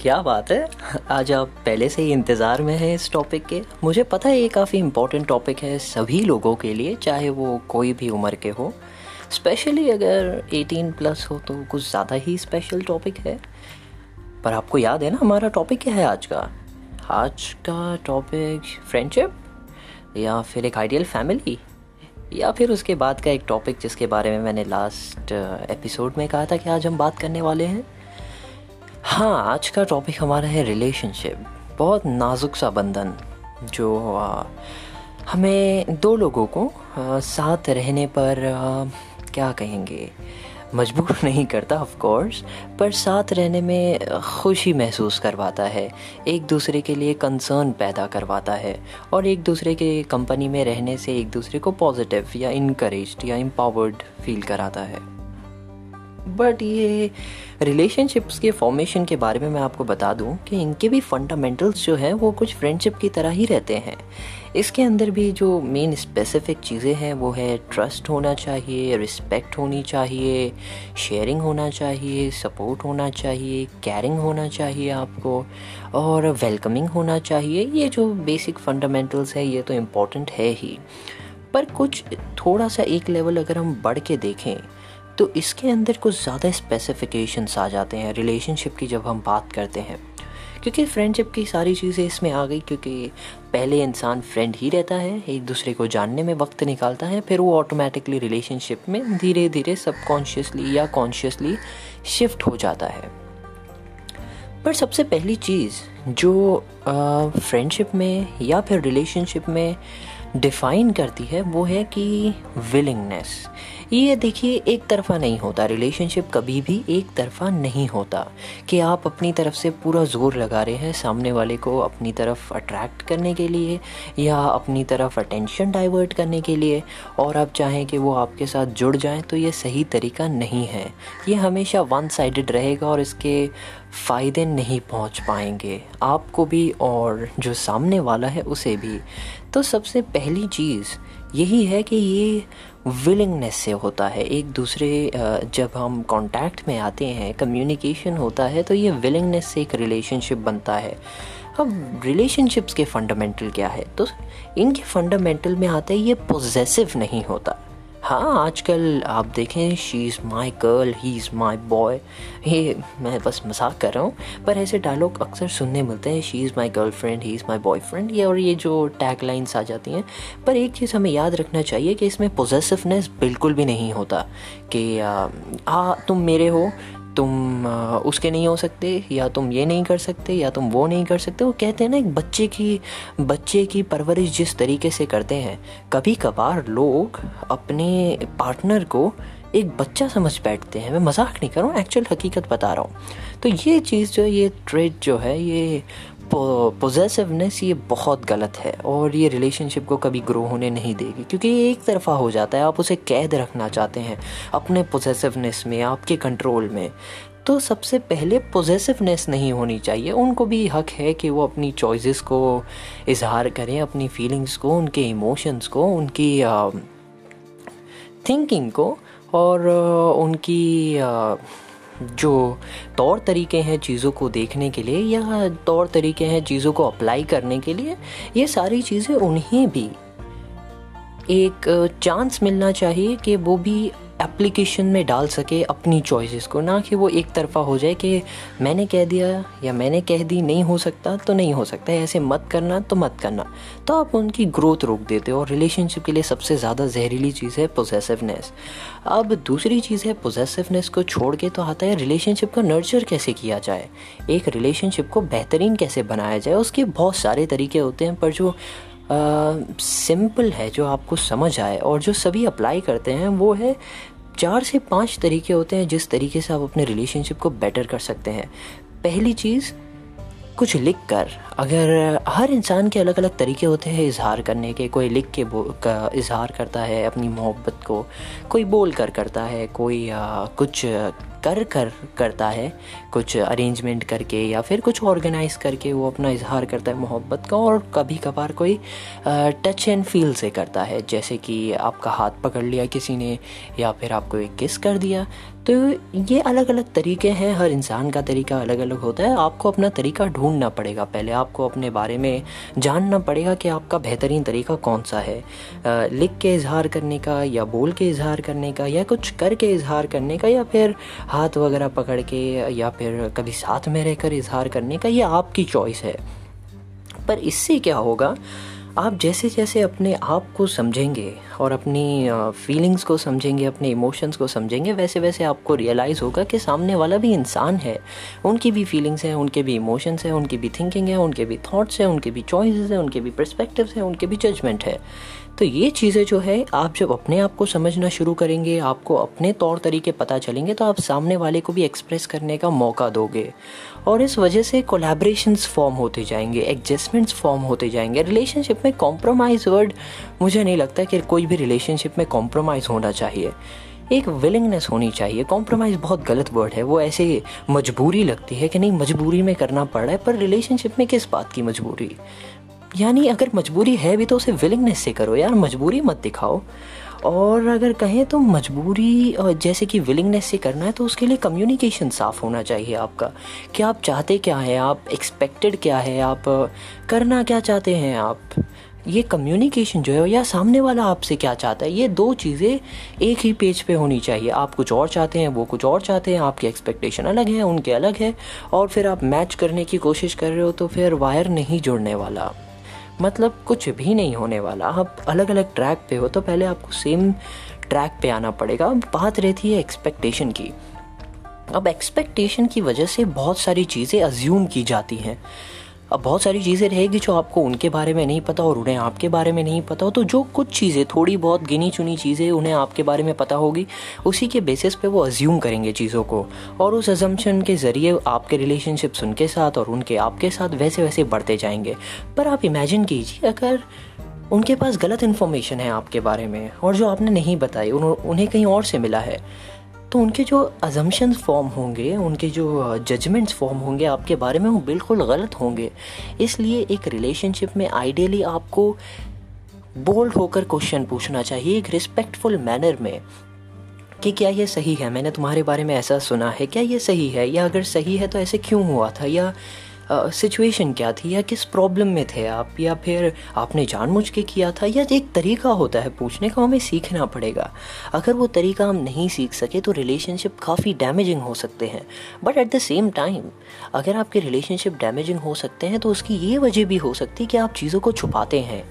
क्या बात है? आज आप पहले से ही इंतज़ार में हैं इस टॉपिक के। मुझे पता है ये काफ़ी इम्पोर्टेंट टॉपिक है सभी लोगों के लिए, चाहे वो कोई भी उम्र के हो। स्पेशली अगर 18 प्लस हो तो कुछ ज़्यादा ही स्पेशल टॉपिक है। पर आपको याद है ना हमारा टॉपिक क्या है आज का? आज का टॉपिक फ्रेंडशिप या फिर एक आइडियल फैमिली या फिर उसके बाद का एक टॉपिक जिसके बारे में मैंने लास्ट एपिसोड में कहा था कि आज हम बात करने वाले हैं? हाँ आज का टॉपिक हमारा है रिलेशनशिप बहुत नाजुक सा बंधन जो हमें दो लोगों को साथ रहने पर क्या कहेंगे? मजबूर नहीं करता ऑफ़ कोर्स पर साथ रहने में खुशी महसूस करवाता है। एक दूसरे के लिए कंसर्न पैदा करवाता है और एक दूसरे के कंपनी में रहने से एक दूसरे को पॉजिटिव या इनक्रेज या एम्पावर्ड फील कराता है। बट ये रिलेशनशिप्स के फॉर्मेशन के बारे में मैं आपको बता दूँ कि इनके भी फंडामेंटल्स जो हैं, वो कुछ फ्रेंडशिप की तरह ही रहते हैं। इसके अंदर भी जो मेन स्पेसिफिक चीज़ें हैं, वो है ट्रस्ट होना चाहिए रिस्पेक्ट होनी चाहिए शेयरिंग होना चाहिए सपोर्ट होना चाहिए कैरिंग होना चाहिए आपको, और वेलकमिंग होना चाहिए। ये जो बेसिक फंडामेंटल्स है, ये तो इंपॉर्टेंट है ही। पर कुछ थोड़ा सा एक लेवल अगर हम बढ़ के देखें तो इसके अंदर कुछ ज़्यादा स्पेसिफिकेशंस आ जाते हैं रिलेशनशिप की जब हम बात करते हैं। क्योंकि फ्रेंडशिप की सारी चीज़ें इसमें आ गई, क्योंकि पहले इंसान फ्रेंड ही रहता है, एक दूसरे को जानने में वक्त निकालता है, फिर वो ऑटोमेटिकली रिलेशनशिप में धीरे धीरे सबकॉन्शियसली या कॉन्शियसली शिफ्ट हो जाता है। पर सबसे पहली चीज़ जो फ्रेंडशिप में या फिर रिलेशनशिप में डिफ़ाइन करती है, वो है कि विलिंगनेस ये देखिए, एक तरफा नहीं होता रिलेशनशिप कभी भी एक तरफा नहीं होता कि आप अपनी तरफ़ से पूरा ज़ोर लगा रहे हैं सामने वाले को अपनी तरफ़ अट्रैक्ट करने के लिए या अपनी तरफ़ अटेंशन डाइवर्ट करने के लिए और आप चाहें कि वो आपके साथ जुड़ जाएँ तो ये सही तरीका नहीं है। ये हमेशा वन साइडेड रहेगा और इसके फ़ायदे नहीं पहुँच पाएँगे। आपको भी और जो सामने वाला है, उसे भी। तो सबसे पहली चीज़ यही है कि ये विलिंगनेस से होता है। एक दूसरे जब हम कांटेक्ट में आते हैं कम्युनिकेशन होता है तो ये विलिंगनेस से एक रिलेशनशिप बनता है। अब रिलेशनशिप्स के फंडामेंटल क्या है? तो इनके फंडामेंटल में आता है ये पोजेसिव नहीं होता। हाँ आजकल आप देखें she is my girl he is my boy ये मैं बस मज़ाक कर रहा हूँ, पर ऐसे डायलॉग अक्सर सुनने मिलते हैं she is my girlfriend he is my boyfriend ये और ये जो टैग लाइन्स आ जाती हैं। पर एक चीज़ हमें याद रखना चाहिए कि इसमें पोजेसिवनेस बिल्कुल भी नहीं होता, कि आ, तुम मेरे हो तुम उसके नहीं हो सकते, या तुम ये नहीं कर सकते, या तुम वो नहीं कर सकते। वो कहते हैं ना, एक बच्चे की बच्चे की परवरिश जिस तरीके से करते हैं कभी कभार लोग अपने पार्टनर को एक बच्चा समझ बैठते हैं। मैं मज़ाक नहीं कर रहा हूँ एक्चुअल हकीकत बता रहा हूँ। तो ये चीज़ जो है, ये ट्रेड जो है, ये पोजेसिवनेस ये बहुत गलत है और ये रिलेशनशिप को कभी ग्रो होने नहीं देगी, क्योंकि ये एक तरफा हो जाता है, आप उसे कैद रखना चाहते हैं अपने पोजेसिवनेस में, आपके कंट्रोल में। तो सबसे पहले पोजेसिवनेस नहीं होनी चाहिए, उनको भी हक है कि वो अपनी चॉइसेस को इजहार करें, अपनी फीलिंग्स को, उनके इमोशंस को, उनकी थिंकिंग को और उनकी जो तौर तरीके हैं चीज़ों को देखने के लिए या तौर तरीके हैं चीज़ों को अप्लाई करने के लिए, ये सारी चीज़ें उन्हें भी एक चांस मिलना चाहिए कि वो भी एप्लीकेशन में डाल सके अपनी चॉइसेस को ना कि वो एक तरफा हो जाए कि मैंने कह दिया या मैंने कह दी नहीं हो सकता तो नहीं हो सकता ऐसे मत करना तो मत करना। तो आप उनकी ग्रोथ रोक देते हो और रिलेशनशिप के लिए सबसे ज़्यादा जहरीली चीज़ है पोजेसिवनेस अब दूसरी चीज़ है पोजेसिवनेस को छोड़ के तो आता है रिलेशनशिप का नर्चर कैसे किया जाए? एक रिलेशनशिप को बेहतरीन कैसे बनाया जाए? उसके बहुत सारे तरीके होते हैं पर जो सिंपल uh, है जो आपको समझ आए और जो सभी अप्लाई करते हैं वो है चार से पाँच तरीके होते हैं जिस तरीके से आप अपने रिलेशनशिप को बेटर कर सकते हैं। पहली चीज़ कुछ लिख कर। अगर हर इंसान के अलग अलग तरीके होते हैं इजहार करने के कोई लिख के इजहार करता है अपनी मोहब्बत को कोई बोल कर करता है कोई आ, कुछ कर कर करता है, कुछ अरेंजमेंट करके या फिर कुछ ऑर्गेनाइज करके वो अपना इजहार करता है, मोहब्बत का और कभी कभार कोई टच एंड फील से करता है, जैसे कि आपका हाथ पकड़ लिया किसी ने या फिर आपको एक किस कर दिया तो ये अलग अलग तरीके हैं हर इंसान का तरीका अलग अलग होता है। आपको अपना तरीका ढूंढना पड़ेगा पहले। आपको अपने बारे में जानना पड़ेगा कि आपका बेहतरीन तरीका कौन सा है। आ, लिख के इजहार करने का या बोल के इजहार करने का या कुछ करके इजहार करने का या फिर हाथ वगैरह पकड़ के या फिर कभी साथ में रहकर इजहार करने का ये आपकी चॉइस है। पर इससे क्या होगा आप जैसे जैसे अपने आप को समझेंगे और अपनी फीलिंग्स को समझेंगे, अपने इमोशंस को समझेंगे, वैसे वैसे आपको रियलाइज़ होगा कि सामने वाला भी इंसान है। उनकी भी फीलिंग्स हैं, उनके भी इमोशंस हैं, उनकी भी थिंकिंग है, उनके भी थॉट्स हैं, उनके भी चॉइसेस हैं, उनके भी पर्सपेक्टिव्स हैं, उनके भी जजमेंट है। तो ये चीज़ें जो है, आप जब अपने आप को समझना शुरू करेंगे, आपको अपने तौर तरीके पता चलेंगे तो आप सामने वाले को भी एक्सप्रेस करने का मौका दोगे। और इस वजह से कोलेब्रेशंस फॉर्म होते जाएँगे एडजस्टमेंट्स फॉर्म होते जाएँगे। रिलेशनशिप में कॉम्प्रोमाइज़ वर्ड मुझे नहीं लगता कि कोई भी रिलेशनशिप में कॉम्प्रोमाइज़ होना चाहिए। एक विलिंगनेस होनी चाहिए। कॉम्प्रोमाइज़ बहुत गलत वर्ड है। वो ऐसे मजबूरी लगती है कि नहीं, मजबूरी में करना पड़ रहा है, पर रिलेशनशिप में किस बात की मजबूरी? यानी अगर मजबूरी है भी तो उसे विलिंगनेस से करो यार, मजबूरी मत दिखाओ। और अगर कहें तो मजबूरी जैसे कि विलिंगनेस से करना है तो उसके लिए कम्युनिकेशन साफ़ होना चाहिए आपका। कि आप चाहते क्या हैं? आप एक्सपेक्टेड क्या है? आप करना क्या चाहते हैं आप? ये कम्युनिकेशन जो है या सामने वाला आपसे क्या चाहता है? ये दो चीज़ें एक ही पेज पे होनी चाहिए। आप कुछ और चाहते हैं, वो कुछ और चाहते हैं, आपकी एक्सपेक्टेशन अलग है, उनके अलग है, और फिर आप मैच करने की कोशिश कर रहे हो तो फिर वायर नहीं जुड़ने वाला। मतलब कुछ भी नहीं होने वाला। आप अलग अलग ट्रैक पे हो तो पहले आपको सेम ट्रैक पे आना पड़ेगा। अब बात रहती है एक्सपेक्टेशन की। अब एक्सपेक्टेशन की वजह से बहुत सारी चीज़ें अज्यूम की जाती हैं। अब बहुत सारी चीज़ें रहेगी जो आपको उनके बारे में नहीं पता और उन्हें आपके बारे में नहीं पता हो तो जो कुछ चीज़ें, थोड़ी बहुत गिनी चुनी चीज़ें उन्हें आपके बारे में पता होगी, उसी के बेसिस पे वो अज्यूम करेंगे चीज़ों को। और उस अजम्पन के ज़रिए आपके रिलेशनशिप्स उनके साथ और उनके आपके साथ वैसे वैसे बढ़ते जाएँगे। पर आप इमेजिन कीजिए, अगर उनके पास गलत इन्फॉर्मेशन है आपके बारे में और जो आपने नहीं बताई उन्हें कहीं और से मिला है तो उनके जो अजम्पन्स फॉर्म होंगे, उनके जो जजमेंट्स फॉर्म होंगे, आपके बारे में वो बिल्कुल गलत होंगे। इसलिए एक रिलेशनशिप में आइडियली आपको बोल्ड होकर क्वेश्चन पूछना चाहिए, एक रिस्पेक्टफुल मैनर में कि क्या ये सही है? मैंने तुम्हारे बारे में ऐसा सुना है, क्या ये सही है? या अगर सही है तो ऐसे क्यों हुआ था? या सिचुएशन क्या थी? या किस प्रॉब्लम में थे आप? या फिर आपने जानबूझ के किया था? या एक तरीका होता है पूछने का, हमें सीखना पड़ेगा। अगर वो तरीका हम नहीं सीख सके तो रिलेशनशिप काफ़ी डैमेजिंग हो सकते हैं। But at the same time अगर आपके रिलेशनशिप डैमेजिंग हो सकते हैं तो उसकी ये वजह भी हो सकती है कि आप चीज़ों को छुपाते हैं।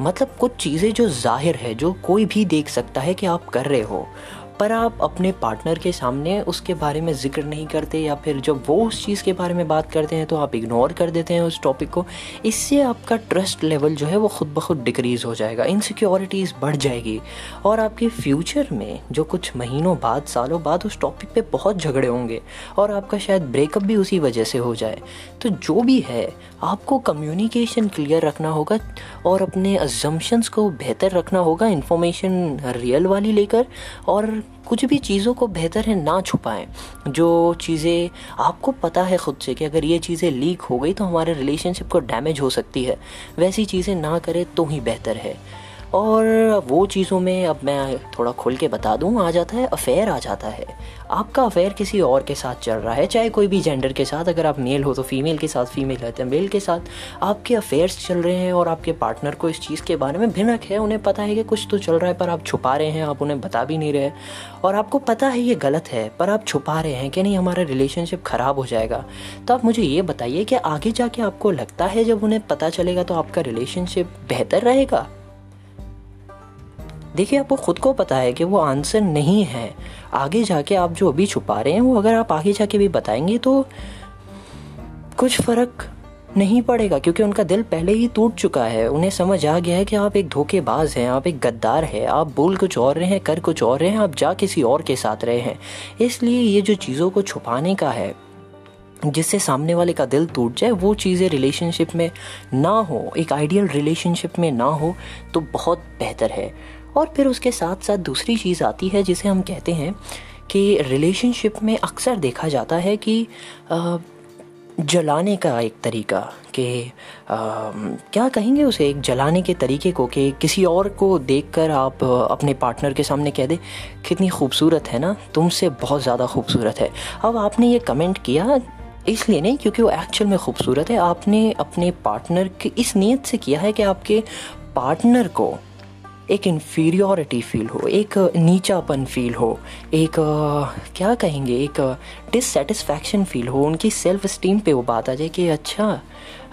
मतलब कुछ चीज़ें जो ज़ाहिर है, जो कोई भी देख सकता है कि आप कर रहे हो। पर आप अपने पार्टनर के सामने उसके बारे में ज़िक्र नहीं करते या फिर जब वो उस चीज़ के बारे में बात करते हैं तो आप इग्नोर कर देते हैं उस टॉपिक को, इससे आपका ट्रस्ट लेवल जो है वो खुद ब खुद डिक्रीज़ हो जाएगा इनसिक्योरिटीज़ बढ़ जाएगी और आपके फ्यूचर में जो कुछ महीनों बाद, सालों बाद उस टॉपिक पे बहुत झगड़े होंगे और आपका शायद ब्रेकअप भी उसी वजह से हो जाए। तो जो भी है, आपको कम्युनिकेशन क्लियर रखना होगा और अपने अजम्पन्स को बेहतर रखना होगा इन्फॉर्मेशन रियल वाली लेकर और कुछ भी चीज़ों को बेहतर है ना छुपाएँ। जो चीज़ें आपको पता है ख़ुद से कि अगर ये चीज़ें लीक हो गई तो हमारे रिलेशनशिप को डैमेज हो सकती है। वैसी चीज़ें ना करें तो ही बेहतर है। और वो चीज़ों में अब मैं थोड़ा खुल के बता दूँ, आ जाता है अफेयर आ जाता है। आपका अफेयर किसी और के साथ चल रहा है, चाहे कोई भी जेंडर के साथ, अगर आप मेल हो तो फीमेल के साथ फीमेल हैं मेल के साथ। आपके अफेयर्स चल रहे हैं और आपके पार्टनर को इस चीज़ के बारे में भिनक है, उन्हें पता है कि कुछ तो चल रहा है, पर आप छुपा रहे हैं, आप उन्हें बता भी नहीं रहे। और आपको पता है ये गलत है, पर आप छुपा रहे हैं कि नहीं, हमारा रिलेशनशिप ख़राब हो जाएगा। तो आप मुझे ये बताइए कि आगे जाके आपको लगता है जब उन्हें पता चलेगा तो आपका रिलेशनशिप बेहतर रहेगा? देखिए, आपको खुद को पता है कि वो आंसर नहीं है। आगे जाके आप जो अभी छुपा रहे हैं, वो अगर आप आगे जाके भी बताएँगे तो कुछ फ़र्क नहीं पड़ेगा, क्योंकि उनका दिल पहले ही टूट चुका है। उन्हें समझ आ गया है कि आप एक धोखेबाज हैं, आप एक गद्दार हैं, आप बोल कुछ और रहे हैं, कर कुछ और रहे हैं, आप जा किसी और के साथ रहे हैं। इसलिए ये जो चीज़ों को छुपाने का है, जिससे सामने वाले का दिल टूट जाए, वो चीज़ें रिलेशनशिप में ना हो, एक आइडियल रिलेशनशिप में ना हो तो बहुत बेहतर है। और फिर उसके साथ साथ दूसरी चीज़ आती है जिसे हम कहते हैं कि रिलेशनशिप में अक्सर देखा जाता है कि जलाने का एक तरीका कि क्या कहेंगे उसे? एक जलाने के तरीके को कि किसी और को देखकर आप अपने पार्टनर के सामने कह दे, कितनी खूबसूरत है ना? तुमसे बहुत ज़्यादा खूबसूरत है। अब आपने ये कमेंट किया इसलिए नहीं, क्योंकि वो एक्चुअल में खूबसूरत है। आपने अपने पार्टनर की, इस नीयत से किया है कि आपके पार्टनर को एक इन्फीरियोरिटी फील हो एक नीचापन फील हो एक क्या कहेंगे एक डिससेटिस्फैक्शन फील हो, उनकी सेल्फ स्टीम पे वो बात आ जाए कि अच्छा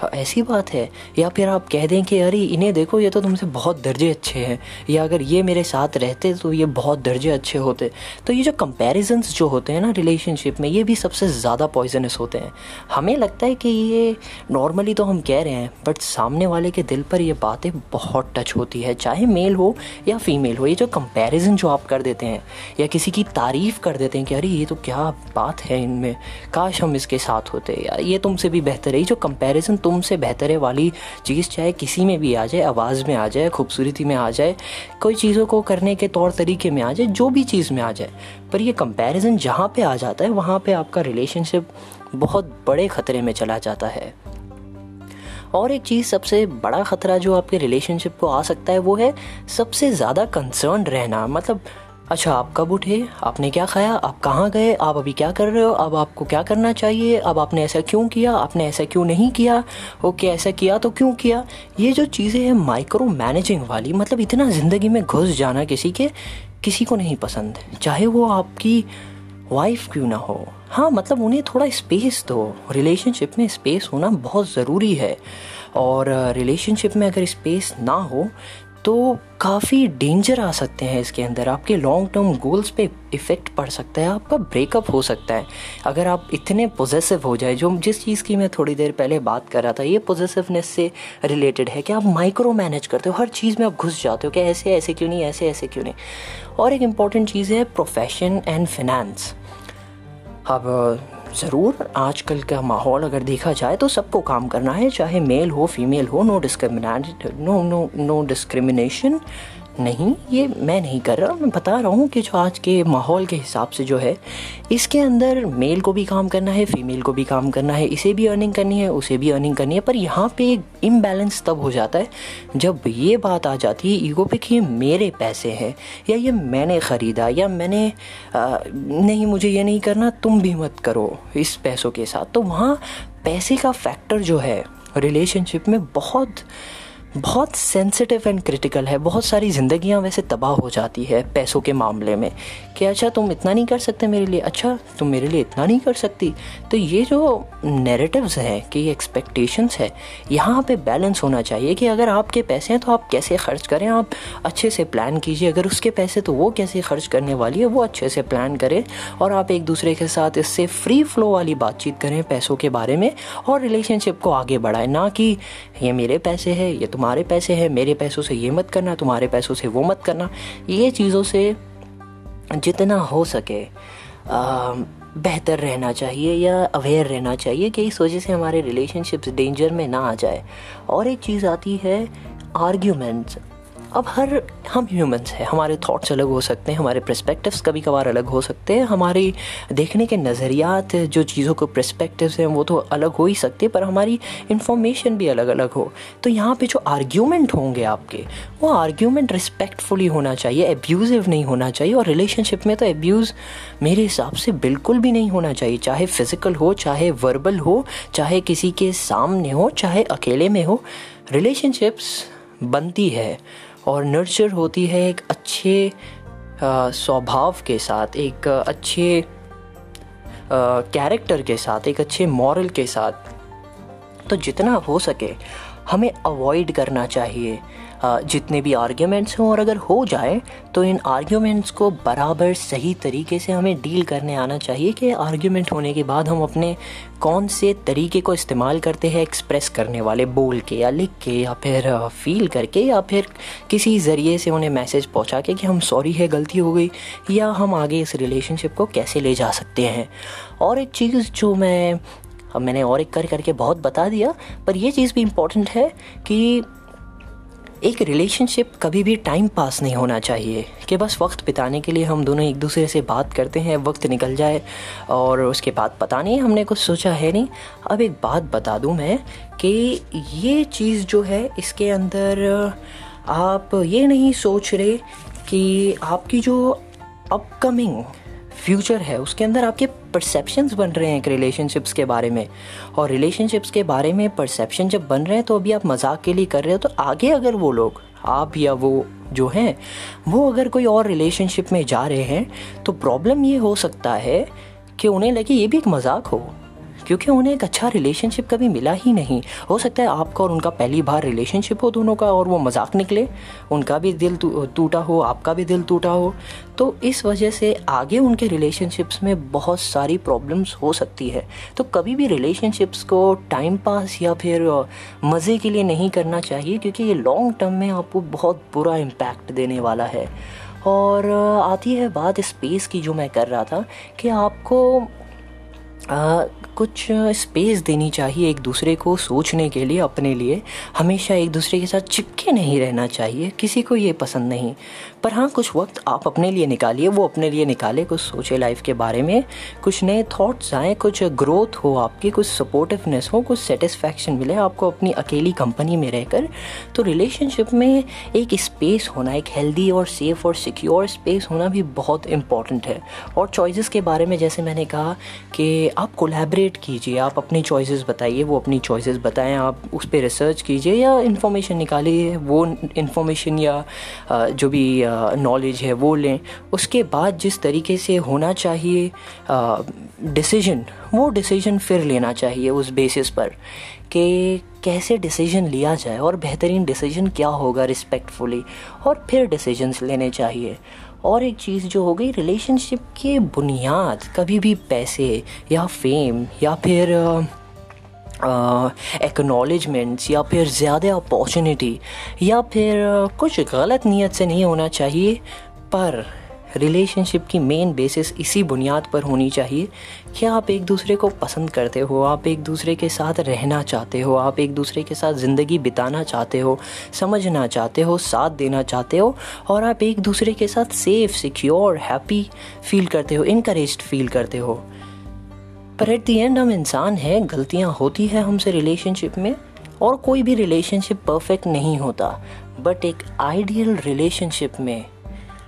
ऐसी बात है। या फिर आप कह दें कि अरे, इन्हें देखो, ये तो तुमसे बहुत दर्जे अच्छे हैं। या अगर ये मेरे साथ रहते तो ये बहुत दर्जे अच्छे होते। तो ये जो कंपैरिजंस जो होते हैं ना रिलेशनशिप में, ये भी सबसे ज़्यादा पॉइजनस होते हैं। हमें लगता है कि ये नॉर्मली तो हम कह रहे हैं बट सामने वाले के दिल पर ये बातें बहुत टच होती है, चाहे मेल हो या फीमेल हो। ये जो कंपेरिजन जो आप कर देते हैं, या किसी की तारीफ़ कर देते हैं कि अरे, ये तो क्या बात है इनमें। काश हम इसके साथ होते। या ये तुमसे भी बेहतर है। जो कंपेरिजन तुमसे बेहतर है वाली चीज़, चाहे किसी में भी आ जाए, आवाज़ में आ जाए, खूबसूरती में आ जाए, कोई चीज़ों को करने के तौर तरीके में आ जाए, जो भी चीज़ में आ जाए। पर ये कंपैरिजन जहाँ पे आ जाता है, वहाँ पे आपका रिलेशनशिप बहुत बड़े ख़तरे में चला जाता है। और एक चीज़ सबसे बड़ा ख़तरा जो आपके रिलेशनशिप को आ सकता है, वो है सबसे ज़्यादा कंसर्न रहना। मतलब अच्छा आप कब उठे? आपने क्या खाया? आप कहाँ गए? आप अभी क्या कर रहे हो? अब आपको क्या करना चाहिए? अब आपने ऐसा क्यों किया? आपने ऐसा क्यों नहीं किया? ओके, ऐसा किया तो क्यों किया? ये जो चीज़ें हैं माइक्रो मैनेजिंग वाली मतलब इतना ज़िंदगी में घुस जाना किसी के, किसी को नहीं पसंद। चाहे वो आपकी वाइफ क्यों ना हो। हाँ मतलब उन्हें थोड़ा स्पेस दो। रिलेशनशिप में स्पेस होना बहुत ज़रूरी है। और रिलेशनशिप में अगर स्पेस ना हो तो काफ़ी डेंजर आ सकते हैं इसके अंदर। आपके लॉन्ग टर्म गोल्स पे इफ़ेक्ट पड़ सकता है, आपका ब्रेकअप हो सकता है। अगर आप इतने पोजेसिव हो जाए, जो जिस चीज़ की मैं थोड़ी देर पहले बात कर रहा था, ये पोजेसिवनेस से रिलेटेड है कि आप माइक्रो मैनेज करते हो, हर चीज़ में आप घुस जाते हो कि ऐसे ऐसे क्यों नहीं, ऐसे ऐसे क्यों नहीं। और एक इंपॉर्टेंट चीज़ है प्रोफेशन एंड फिनेंस अब ज़रूर, आजकल का माहौल अगर देखा जाए तो सबको काम करना है, चाहे मेल हो फीमेल हो no discriminate no no no discrimination नहीं ये मैं नहीं कर रहा। मैं बता रहा हूँ कि जो आज के माहौल के हिसाब से जो है इसके अंदर मेल को भी काम करना है फीमेल को भी काम करना है इसे भी अर्निंग करनी है उसे भी अर्निंग करनी है पर यहाँ पे एक इम्बैलेंस तब हो जाता है जब ये बात आ जाती है ईगो पे कि ये मेरे पैसे हैं या ये मैंने ख़रीदा या मैंने आ, नहीं मुझे ये नहीं करना तुम भी मत करो इस पैसों के साथ। तो वहाँ पैसे का फैक्टर जो है रिलेशनशिप में बहुत बहुत सेंसिटिव एंड क्रिटिकल है। बहुत सारी ज़िंदगियाँ वैसे तबाह हो जाती है पैसों के मामले में कि अच्छा तुम इतना नहीं कर सकते मेरे लिए। अच्छा तुम मेरे लिए इतना नहीं कर सकती। तो ये जो नैरेटिव्स हैं कि ये एक्सपेक्टेशंस है, यहाँ पे बैलेंस होना चाहिए कि अगर आपके पैसे हैं तो आप कैसे खर्च करें? आप अच्छे से प्लान कीजिए। अगर उसके पैसे तो वो कैसे खर्च करने वाली है, वो अच्छे से प्लान करें और आप एक दूसरे के साथ इससे फ्री फ्लो वाली बातचीत करें पैसों के बारे में और रिलेशनशिप को आगे बढ़ाएँ। ना कि, ये मेरे पैसे है, ये तुम्हारे पैसे हैं मेरे पैसों से ये मत करना तुम्हारे पैसों से वो मत करना। ये चीज़ों से जितना हो सके आ, बेहतर रहना चाहिए या अवेयर रहना चाहिए कि इस वजह से हमारे रिलेशनशिप्स डेंजर में ना आ जाए। और एक चीज़ आती है आर्ग्यूमेंट्स अब हर, हम ह्यूमंस हैं, हमारे थॉट्स अलग हो सकते हैं, हमारे प्रस्पेक्टिव्स कभी कभार अलग हो सकते हैं, हमारी देखने के नज़रियात, जो चीज़ों को प्रस्पेक्टिव्स हैं, वो तो अलग हो ही सकते हैं, पर हमारी इन्फॉर्मेशन भी अलग अलग हो। तो यहाँ पे जो आर्ग्यूमेंट होंगे आपके, वो आर्ग्यूमेंट रिस्पेक्टफुली होना चाहिए एब्यूज़िव नहीं होना चाहिए, और रिलेशनशिप में तो एब्यूज़ मेरे हिसाब से बिल्कुल भी नहीं होना चाहिए, चाहे फ़िज़िकल हो, चाहे वर्बल हो, चाहे किसी के सामने हो, चाहे अकेले में हो। रिलेशनशिप्स बनती है। और नर्चर होती है एक अच्छे स्वभाव के साथ, एक अच्छे कैरेक्टर के साथ, एक अच्छे मॉरल के साथ। तो जितना हो सके, हमें अवॉइड करना चाहिए। जितने भी आर्ग्यूमेंट्स हों, और अगर हो जाए तो इन आर्ग्यूमेंट्स को बराबर सही तरीके से हमें डील करने आना चाहिए कि आर्ग्यूमेंट होने के बाद हम अपने कौन से तरीके को इस्तेमाल करते हैं एक्सप्रेस करने वाले, बोल के या लिख के या फिर फील करके या फिर किसी ज़रिए से उन्हें मैसेज पहुँचा के कि हम सॉरी है, गलती हो गई, या हम आगे इस रिलेशनशिप को कैसे ले जा सकते हैं। और एक चीज़ जो मैं, अब मैंने और एक कर करके बहुत बता दिया, पर यह चीज़ भी इम्पोर्टेंट है कि एक रिलेशनशिप कभी भी टाइम पास नहीं होना चाहिए, कि बस वक्त बिताने के लिए हम दोनों एक दूसरे से बात करते हैं, वक्त निकल जाए, और उसके बाद पता नहीं, हमने कुछ सोचा है नहीं। अब एक बात बता दूँ मैं, कि ये चीज़ जो है, इसके अंदर आप ये नहीं सोच रहे कि आपकी जो अपकमिंग फ्यूचर है, उसके अंदर आपके परसेप्शंस बन रहे हैं एक रिलेशनशिप्स के बारे में। और रिलेशनशिप्स के बारे में परसेप्शन जब बन रहे हैं तो अभी आप मज़ाक के लिए कर रहे हो तो आगे अगर वो लोग, आप या वो जो हैं, वो अगर कोई और रिलेशनशिप में जा रहे हैं तो प्रॉब्लम ये हो सकता है कि उन्हें लगे ये भी एक मज़ाक हो। क्योंकि उन्हें एक अच्छा रिलेशनशिप कभी मिला ही नहीं। हो सकता है आपका और उनका पहली बार रिलेशनशिप हो दोनों का और वो मज़ाक निकले। उनका भी दिल टूटा हो, आपका भी दिल टूटा हो। तो इस वजह से आगे उनके रिलेशनशिप्स में बहुत सारी प्रॉब्लम्स हो सकती है। तो कभी भी रिलेशनशिप्स को टाइम पास या फिर मज़े के लिए नहीं करना चाहिए क्योंकि ये लॉन्ग टर्म में आपको बहुत बुरा इम्पैक्ट देने वाला है। और आती है बात स्पेस की जो मैं कर रहा था कि आपको कुछ स्पेस देनी चाहिए एक दूसरे को सोचने के लिए, अपने लिए। हमेशा एक दूसरे के साथ चिपके नहीं रहना चाहिए। किसी को ये पसंद नहीं। पर हाँ कुछ वक्त आप अपने लिए निकालिए, वो अपने लिए निकाले, कुछ सोचे लाइफ के बारे में। कुछ नए थॉट्स आए, कुछ ग्रोथ हो आपकी, कुछ सपोर्टिवनेस हो, कुछ सेटिस्फैक्शन मिले, आपको अपनी अकेली कंपनी में रहकर तो रिलेशनशिप में एक स्पेस होना, एक हेल्दी और सेफ़ और सिक्योर स्पेस होना भी बहुत इंपॉर्टेंट है। और चॉइसेस के बारे में जैसे मैंने कहा कि आप कोलैबोरेट कीजिए, आप अपनी चॉइसेस बताइए, वो अपनी चॉइसेस बताएँ, आप उस पर रिसर्च कीजिए या इन्फॉर्मेशन निकालिए, वो इन्फॉर्मेशन या जो भी नॉलेज है वो लें। उसके बाद जिस तरीके से होना चाहिए डिसीज़न वो डिसीज़न फिर लेना चाहिए उस बेसिस पर कि कैसे डिसीज़न लिया जाए और बेहतरीन डिसीज़न क्या होगा रिस्पेक्टफुली और फिर डिसीजंस लेने चाहिए। और एक चीज़ जो हो गई रिलेशनशिप के बुनियाद, कभी भी पैसे या फेम या फिर एक्नॉलेजमेंट्स या फिर ज़्यादा अपॉर्चुनिटी या फिर कुछ गलत नीयत से नहीं होना चाहिए, पर रिलेशनशिप की मेन बेसिस इसी बुनियाद पर होनी चाहिए। कि आप एक दूसरे को पसंद करते हो? आप एक दूसरे के साथ रहना चाहते हो? आप एक दूसरे के साथ ज़िंदगी बिताना चाहते हो? समझना चाहते हो? साथ देना चाहते हो? और आप एक दूसरे के साथ सेफ़ सिक्योर हैप्पी फील करते हो इनक्रेज फील करते हो। पर एट दी एंड हम इंसान हैं, गलतियाँ होती हैं हमसे रिलेशनशिप में, और कोई भी रिलेशनशिप परफेक्ट नहीं होता। बट एक आइडियल रिलेशनशिप में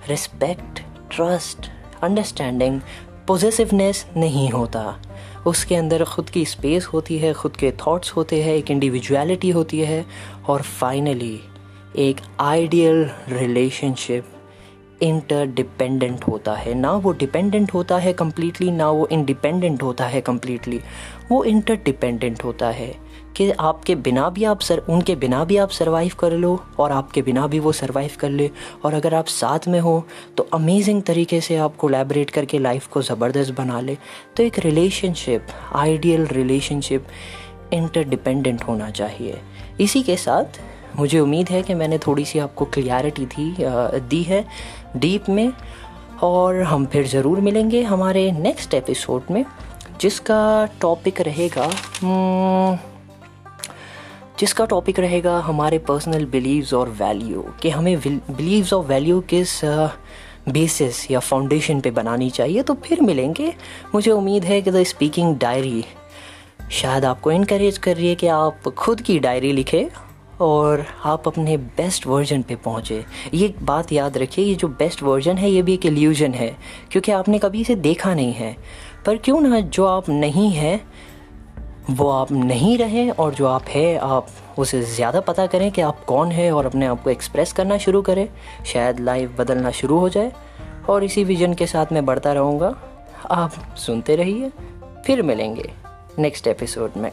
रिस्पेक्ट ट्रस्ट अंडरस्टैंडिंग पॉजिटिवनेस नहीं होता। उसके अंदर ख़ुद की स्पेस होती है, ख़ुद के थॉट्स होते हैं, एक इंडिविजुअलिटी होती है और फाइनली एक आइडियल रिलेशनशिप इंटर डिपेंडेंट होता है। ना वो डिपेंडेंट होता है कम्प्लीटली ना वो इंडिपेंडेंट होता है कम्प्लीटली वो इंटर डिपेंडेंट होता है। कि आपके बिना भी आप सर उनके बिना भी आप सरवाइव कर लो और आपके बिना भी वो सरवाइव कर ले। और अगर आप साथ में हो तो अमेजिंग तरीके से आप कोलैबोरेट करके लाइफ को ज़बरदस्त बना ले। तो एक रिलेशनशिप आइडियल रिलेशनशिप इंटरडिपेंडेंट होना चाहिए। इसी के साथ मुझे उम्मीद है कि मैंने थोड़ी सी आपको क्लियरिटी थी दी है डीप में। और हम फिर ज़रूर मिलेंगे हमारे नेक्स्ट एपिसोड में जिसका टॉपिक रहेगा हम्म, जिसका टॉपिक रहेगा हमारे पर्सनल बिलीव्स और वैल्यू कि हमें बिलीव्स और वैल्यू किस बेसिस या फाउंडेशन पे बनानी चाहिए तो फिर मिलेंगे। मुझे उम्मीद है कि द स्पीकिंग डायरी शायद आपको इनक्रेज कर रही है कि आप खुद की डायरी लिखें और आप अपने बेस्ट वर्जन पे पहुँचे। ये बात याद रखिए, ये जो बेस्ट वर्जन है, ये भी एक इल्यूजन है, क्योंकि आपने कभी इसे देखा नहीं है। पर क्यों ना जो आप नहीं हैं वो आप नहीं रहें और जो आप हैं, आप उसे ज़्यादा पता करें कि आप कौन हैं और अपने आप को एक्सप्रेस करना शुरू करें। शायद लाइफ बदलना शुरू हो जाए। और इसी विजन के साथ मैं बढ़ता रहूँगा। आप सुनते रहिए, फिर मिलेंगे नेक्स्ट एपिसोड में।